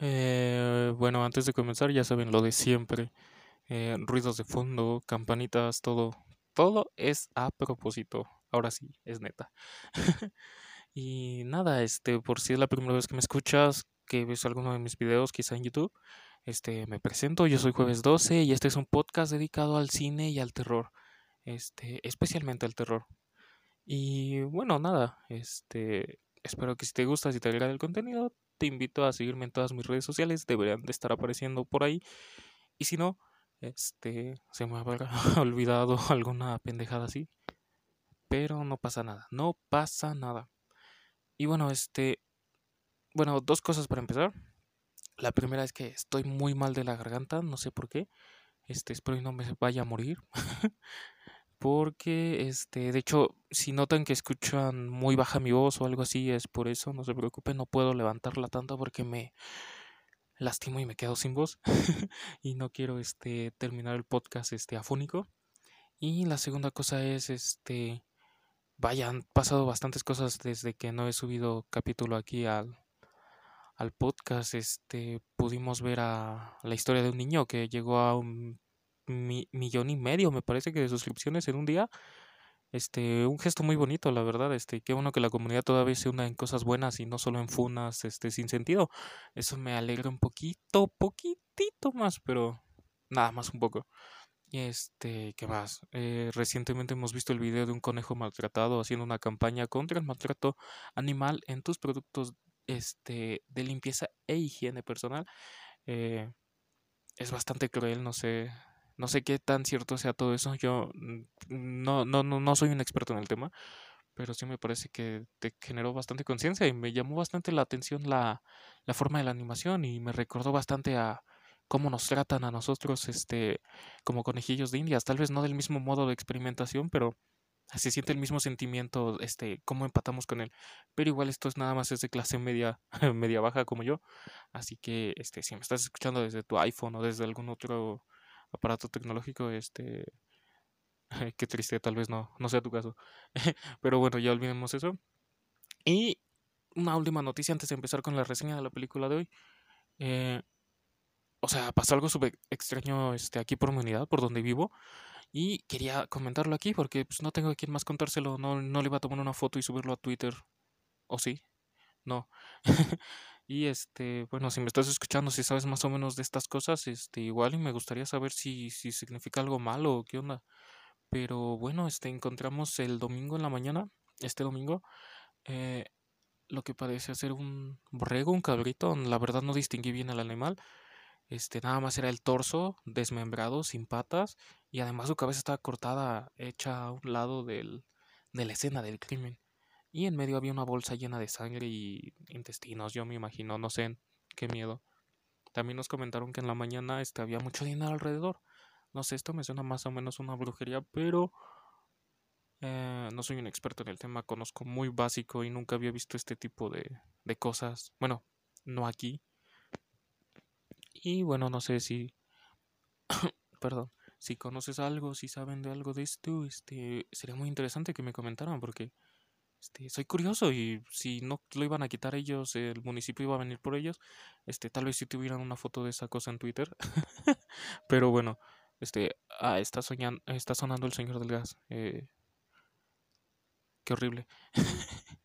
Eh, bueno, antes de comenzar, ya saben lo de siempre. Eh, ruidos de fondo, campanitas, todo. Todo es a propósito. Ahora sí, es neta. y nada, este, por si es la primera vez que me escuchas, que ves alguno de mis videos, quizá en YouTube, este, me presento, yo soy Jueves 12 y este es un podcast dedicado al cine y al terror. Este, especialmente al terror. Y bueno, nada, este, espero que si te gusta, si te agrada el contenido, te invito a seguirme en todas mis redes sociales, deberían de estar apareciendo por ahí. Y si no, este, se me habrá olvidado alguna pendejada así. Pero no pasa nada, no pasa nada. Y bueno, este, bueno, dos cosas para empezar. La primera es que estoy muy mal de la garganta, no sé por qué. Este, espero que no me vaya a morir. porque este, de hecho, si notan que escuchan muy baja mi voz o algo así, es por eso, no se preocupen, no puedo levantarla tanto porque me lastimo y me quedo sin voz y no quiero este terminar el podcast este afónico. Y la segunda cosa es este vaya, han pasado bastantes cosas desde que no he subido capítulo aquí al al podcast, este pudimos ver a la historia de un niño que llegó a un millón y medio, me parece que de suscripciones en un día. Este, un gesto muy bonito, la verdad. Este, qué bueno que la comunidad todavía se una en cosas buenas y no solo en funas, este, sin sentido. Eso me alegra un poquito, poquitito más, pero nada más un poco. Este, ¿qué más? Eh, recientemente hemos visto el video de un conejo maltratado haciendo una campaña contra el maltrato animal en tus productos este, de limpieza e higiene personal. Eh, es bastante cruel, no sé, no sé qué tan cierto sea todo eso. Yo mm, no, no, no, no soy un experto en el tema, pero sí me parece que te generó bastante conciencia y me llamó bastante la atención la, la forma de la animación y me recordó bastante a cómo nos tratan a nosotros este como conejillos de indias, tal vez no del mismo modo de experimentación, pero se siente el mismo sentimiento, este, cómo empatamos con él. Pero igual esto es nada más es de clase media, media baja como yo. Así que este, si me estás escuchando desde tu iPhone o desde algún otro aparato tecnológico, este, qué triste, tal vez no, no sea tu caso. Pero bueno, ya olvidemos eso. Y una última noticia antes de empezar con la reseña de la película de hoy. Eh, o sea, pasó algo súper extraño este, aquí por mi unidad, por donde vivo. Y quería comentarlo aquí porque pues, no tengo a quien más contárselo. No, no le iba a tomar una foto y subirlo a Twitter. ¿O sí? No. Y este, bueno, si me estás escuchando, si sabes más o menos de estas cosas, este, igual y me gustaría saber si, si significa algo malo o qué onda. Pero bueno, este, encontramos el domingo en la mañana, este domingo, eh, lo que parece ser un borrego, un cabrito. La verdad no distinguí bien el animal. Este, nada más era el torso desmembrado, sin patas, y además su cabeza estaba cortada, hecha a un lado del, de la escena del crimen y en medio había una bolsa llena de sangre y intestinos, yo me imagino, no sé, qué miedo. También nos comentaron que en la mañana este, había mucho dinero alrededor. No sé, esto me suena más o menos una brujería, pero eh, no soy un experto en el tema, conozco muy básico y nunca había visto este tipo de, de cosas. Bueno, no aquí. Y bueno, no sé si... perdón. Si conoces algo, si saben de algo de esto, este, sería muy interesante que me comentaran porque este, soy curioso y si no lo iban a quitar ellos, el municipio iba a venir por ellos, este, tal vez si tuvieran una foto de esa cosa en Twitter. Pero bueno, este, ah, está, está sonando el señor del gas. Eh, qué horrible.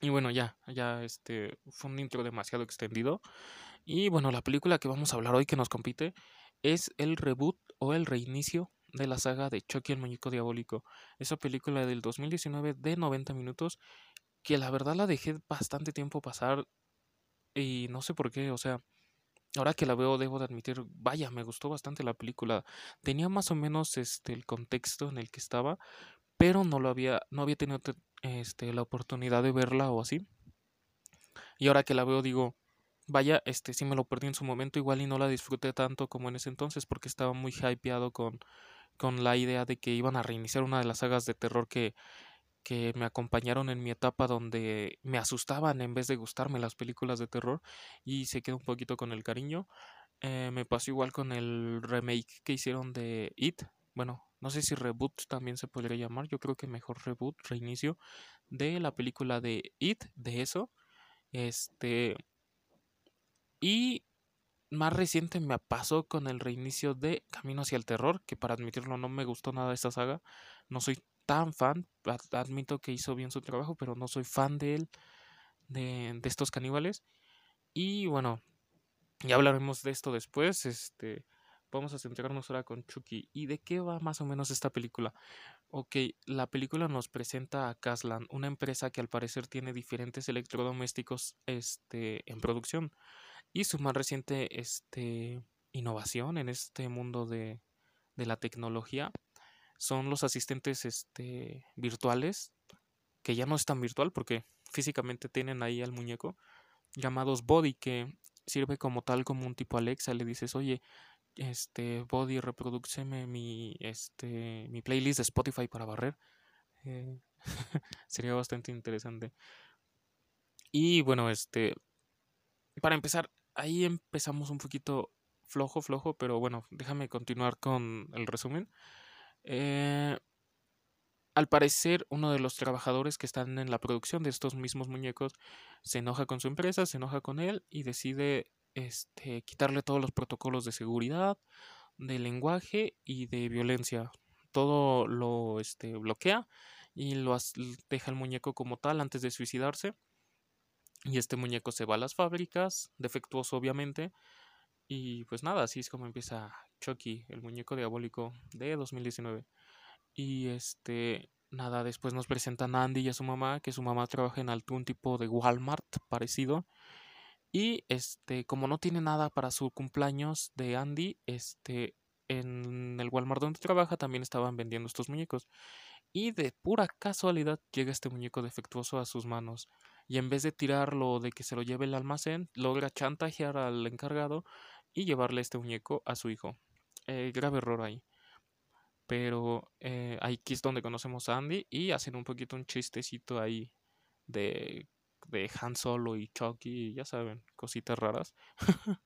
y bueno, ya, ya, este, fue un intro demasiado extendido. Y bueno, la película que vamos a hablar hoy que nos compite es el reboot o el reinicio de la saga de Chucky el Muñeco Diabólico. Esa película del 2019 de 90 minutos que la verdad la dejé bastante tiempo pasar y no sé por qué, o sea, ahora que la veo debo de admitir, vaya, me gustó bastante la película. Tenía más o menos este el contexto en el que estaba, pero no lo había no había tenido este la oportunidad de verla o así. Y ahora que la veo digo, vaya, este sí me lo perdí en su momento igual y no la disfruté tanto como en ese entonces porque estaba muy hypeado con con la idea de que iban a reiniciar una de las sagas de terror que, que me acompañaron en mi etapa donde me asustaban en vez de gustarme las películas de terror y se quedó un poquito con el cariño. Eh, me pasó igual con el remake que hicieron de It. Bueno, no sé si reboot también se podría llamar. Yo creo que mejor reboot, reinicio de la película de It, de eso. Este. Y más reciente me pasó con el reinicio de Camino hacia el Terror, que para admitirlo no me gustó nada esta saga. No soy tan fan, admito que hizo bien su trabajo, pero no soy fan de él, de, de estos caníbales. Y bueno, ya hablaremos de esto después. Este, vamos a centrarnos ahora con Chucky. ¿Y de qué va más o menos esta película? Ok, la película nos presenta a Caslan, una empresa que al parecer tiene diferentes electrodomésticos este, en producción. Y su más reciente este, innovación en este mundo de, de la tecnología son los asistentes este, virtuales, que ya no es tan virtual porque físicamente tienen ahí al muñeco, llamados Body, que sirve como tal como un tipo Alexa, le dices, oye, este, Body, reproduceme mi, este, mi playlist de Spotify para barrer. Eh, sería bastante interesante. Y bueno, este, para empezar, ahí empezamos un poquito flojo, flojo, pero bueno, déjame continuar con el resumen. Eh, al parecer, uno de los trabajadores que están en la producción de estos mismos muñecos se enoja con su empresa, se enoja con él y decide este, quitarle todos los protocolos de seguridad, de lenguaje y de violencia. Todo lo este, bloquea y lo deja el muñeco como tal antes de suicidarse. Y este muñeco se va a las fábricas, defectuoso obviamente. Y pues nada, así es como empieza Chucky, el muñeco diabólico de 2019. Y este, nada, después nos presentan a Andy y a su mamá, que su mamá trabaja en algún tipo de Walmart parecido. Y este, como no tiene nada para su cumpleaños de Andy, este, en el Walmart donde trabaja también estaban vendiendo estos muñecos. Y de pura casualidad llega este muñeco defectuoso a sus manos. Y en vez de tirarlo de que se lo lleve el almacén, logra chantajear al encargado y llevarle este muñeco a su hijo. Eh, grave error ahí. Pero eh, aquí es donde conocemos a Andy y hacen un poquito un chistecito ahí de, de Han Solo y Chucky, ya saben, cositas raras.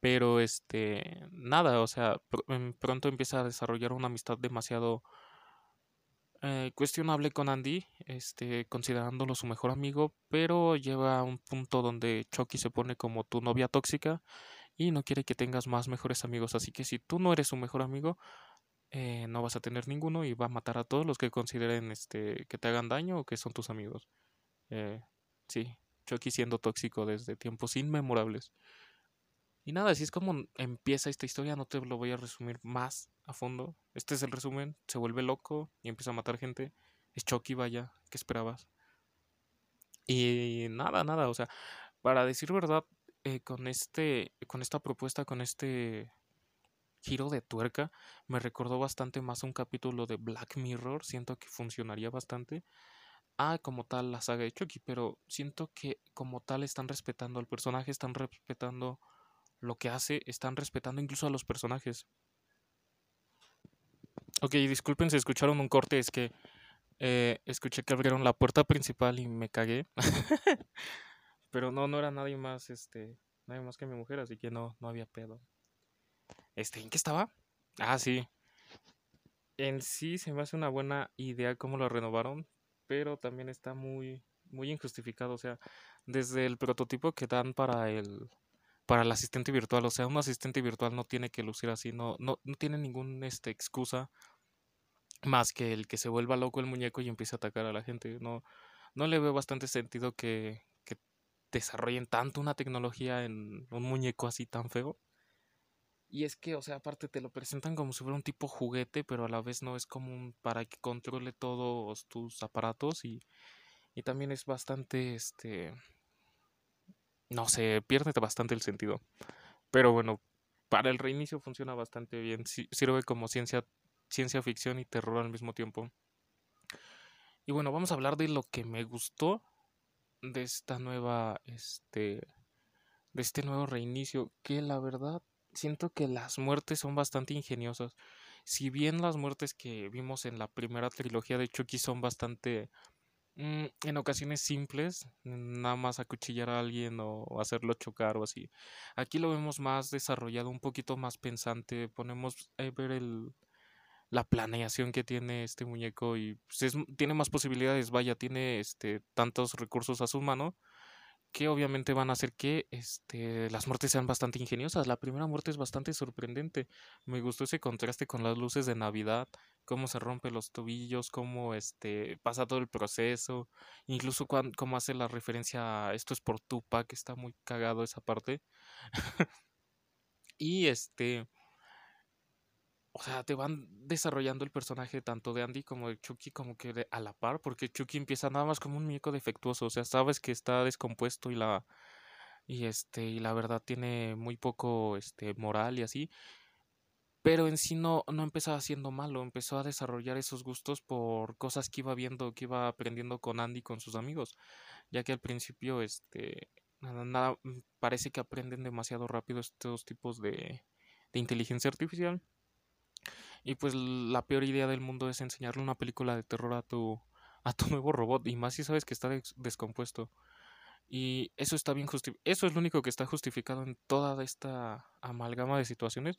Pero este, nada, o sea, em, pronto empieza a desarrollar una amistad demasiado eh, cuestionable con Andy, este, considerándolo su mejor amigo, pero lleva a un punto donde Chucky se pone como tu novia tóxica y no quiere que tengas más mejores amigos. Así que si tú no eres su mejor amigo, eh, no vas a tener ninguno y va a matar a todos los que consideren este, que te hagan daño o que son tus amigos. Eh, sí, Chucky siendo tóxico desde tiempos inmemorables. Y nada, así es como empieza esta historia, no te lo voy a resumir más a fondo. Este es el resumen, se vuelve loco y empieza a matar gente. Es Chucky, vaya, ¿qué esperabas? Y nada, nada, o sea, para decir verdad, eh, con este, con esta propuesta, con este giro de tuerca, me recordó bastante más un capítulo de Black Mirror. Siento que funcionaría bastante. a como tal la saga de Chucky, pero siento que como tal están respetando al personaje, están respetando lo que hace, están respetando incluso a los personajes. Ok, disculpen si escucharon un corte, es que eh, escuché que abrieron la puerta principal y me cagué. Pero no, no era nadie más, este, nadie más que mi mujer, así que no, no había pedo. Este, ¿en qué estaba? Ah, sí. En sí se me hace una buena idea cómo lo renovaron, pero también está muy, muy injustificado. O sea, desde el prototipo que dan para el, para el asistente virtual. O sea, un asistente virtual no tiene que lucir así, no, no, no tiene ninguna este, excusa más que el que se vuelva loco el muñeco y empiece a atacar a la gente. No, no le veo bastante sentido que, desarrollen tanto una tecnología en un muñeco así tan feo. Y es que, o sea, aparte te lo presentan como si fuera un tipo juguete, pero a la vez no es como un para que controle todos tus aparatos y, y también es bastante, este, no sé, pierde bastante el sentido. Pero bueno, para el reinicio funciona bastante bien, sirve como ciencia, ciencia ficción y terror al mismo tiempo. Y bueno, vamos a hablar de lo que me gustó de esta nueva, este, de este nuevo reinicio, que la verdad siento que las muertes son bastante ingeniosas. Si bien las muertes que vimos en la primera trilogía de Chucky son bastante mm, en ocasiones simples, nada más acuchillar a alguien o hacerlo chocar o así. Aquí lo vemos más desarrollado, un poquito más pensante, ponemos a ver el, la planeación que tiene este muñeco y pues, tiene más posibilidades, vaya, tiene este tantos recursos a su mano que obviamente van a hacer que este, las muertes sean bastante ingeniosas. La primera muerte es bastante sorprendente. Me gustó ese contraste con las luces de Navidad, cómo se rompe los tobillos, cómo este, pasa todo el proceso, incluso cuando, cómo hace la referencia a esto es por Tupac, está muy cagado esa parte. y este o sea, te van desarrollando el personaje tanto de Andy como de Chucky como que a la par, porque Chucky empieza nada más como un muñeco defectuoso, o sea, sabes que está descompuesto y la y este y la verdad tiene muy poco este moral y así, pero en sí no no empezaba siendo malo, empezó a desarrollar esos gustos por cosas que iba viendo, que iba aprendiendo con Andy con sus amigos, ya que al principio este nada, nada mm, parece que aprenden demasiado rápido estos tipos de de inteligencia artificial y pues la peor idea del mundo es enseñarle una película de terror a tu, a tu nuevo robot. Y más si sabes que está descompuesto. Y eso está bien Eso es lo único que está justificado en toda esta amalgama de situaciones.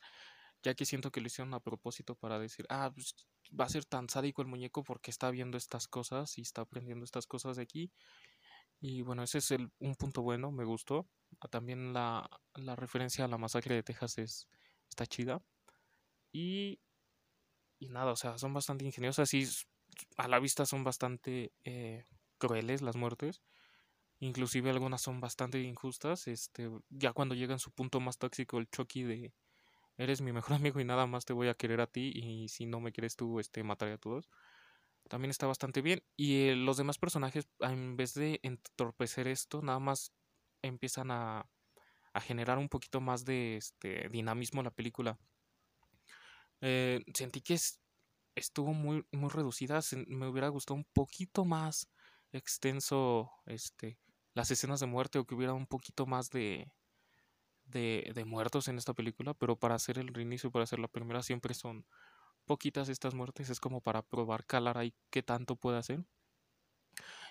Ya que siento que lo hicieron a propósito para decir, ah, pues va a ser tan sádico el muñeco porque está viendo estas cosas y está aprendiendo estas cosas de aquí. Y bueno, ese es el, un punto bueno, me gustó. También la, la referencia a la masacre de Texas es, está chida. Y y nada, o sea, son bastante ingeniosas y a la vista son bastante eh, crueles las muertes. Inclusive algunas son bastante injustas. Este, ya cuando llega en su punto más tóxico el Chucky de eres mi mejor amigo y nada más te voy a querer a ti y si no me quieres tú, este, mataré a todos. También está bastante bien. Y eh, los demás personajes, en vez de entorpecer esto, nada más empiezan a, a generar un poquito más de este dinamismo en la película. Eh, sentí que estuvo muy, muy reducida. me hubiera gustado un poquito más extenso este, las escenas de muerte o que hubiera un poquito más de, de, muertos en esta película. Pero para hacer el reinicio, para hacer la primera, siempre son poquitas estas muertes. Es como para probar calar ahí qué tanto puede hacer.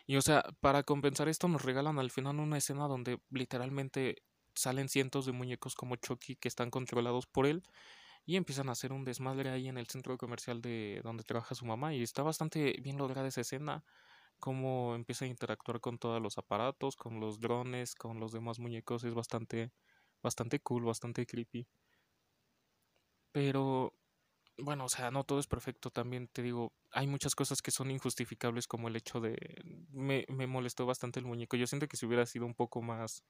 Y o sea, para compensar esto nos regalan al final una escena donde literalmente salen cientos de muñecos como Chucky que están controlados por él y empiezan a hacer un desmadre ahí en el centro comercial de donde trabaja su mamá y está bastante bien lograda esa escena cómo empieza a interactuar con todos los aparatos, con los drones, con los demás muñecos es bastante bastante cool, bastante creepy. Pero bueno, o sea, no todo es perfecto, también te digo, hay muchas cosas que son injustificables como el hecho de me, me molestó bastante el muñeco. Yo siento que si hubiera sido un poco más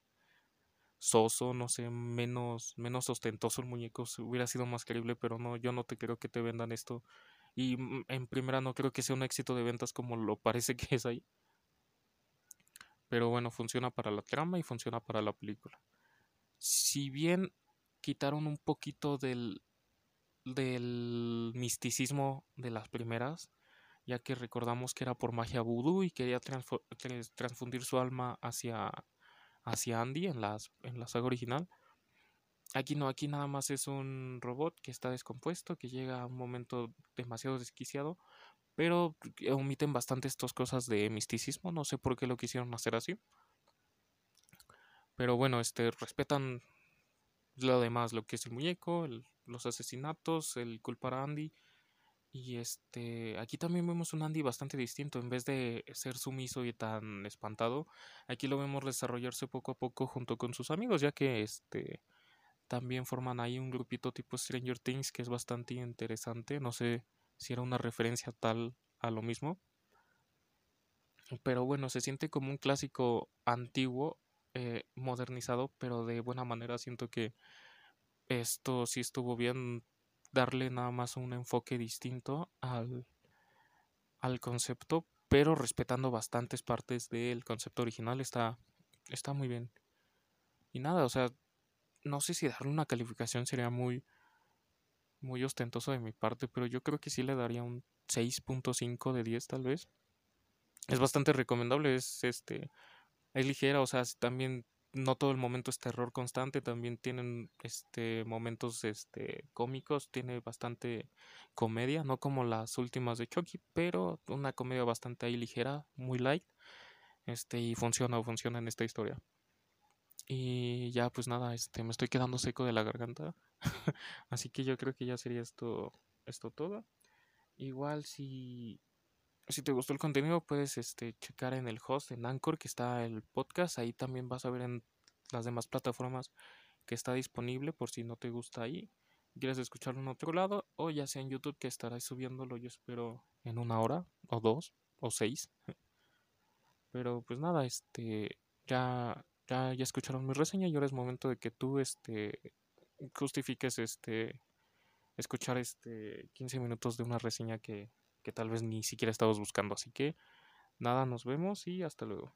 soso, no sé, menos, menos ostentoso el muñeco, hubiera sido más creíble, pero no, yo no te creo que te vendan esto. Y mm, en primera no creo que sea un éxito de ventas como lo parece que es ahí. Pero bueno, funciona para la trama y funciona para la película. Si bien quitaron un poquito del, del misticismo de las primeras, ya que recordamos que era por magia vudú y quería transfundir su alma hacia hacia Andy en, las, en la saga original. Aquí no, aquí nada más es un robot que está descompuesto, que llega a un momento demasiado desquiciado, pero omiten bastante estas cosas de misticismo, no sé por qué lo quisieron hacer así. Pero bueno, este respetan lo demás, lo que es el muñeco, los asesinatos, el culpar a Andy y este, aquí también vemos un Andy bastante distinto. En vez de ser sumiso y tan espantado, aquí lo vemos desarrollarse poco a poco junto con sus amigos, ya que este también forman ahí un grupito tipo Stranger Things que es bastante interesante. No sé si era una referencia tal a lo mismo. Pero bueno, se siente como un clásico antiguo, eh, modernizado, pero de buena manera. Siento que esto sí estuvo bien darle nada más un enfoque distinto al, al concepto, pero respetando bastantes partes del concepto original, está, está muy bien. Y nada, o sea, no sé si darle una calificación sería muy, muy ostentoso de mi parte, pero yo creo que sí le daría un 6.5 de 10 tal vez. Es bastante recomendable, es este es ligera, o sea, también no todo el momento es terror constante, también tienen este momentos este cómicos, tiene bastante comedia, no como las últimas de Chucky, pero una comedia bastante ahí ligera, muy light. Este y funciona, funciona en esta historia. Y ya pues nada, este me estoy quedando seco de la garganta. Así que yo creo que ya sería esto esto todo. Igual si si te gustó el contenido, puedes este, checar en el host, en Anchor, que está el podcast. Ahí también vas a ver en las demás plataformas que está disponible por si no te gusta ahí. Quieres escucharlo en otro lado o ya sea en YouTube que estará subiéndolo yo espero en una hora o dos o seis. Pero pues nada, este ya ya, ya escucharon mi reseña y ahora es momento de que tú este justifiques este escuchar este 15 minutos de una reseña que, que tal vez ni siquiera estabas buscando. Así que nada, nos vemos y hasta luego.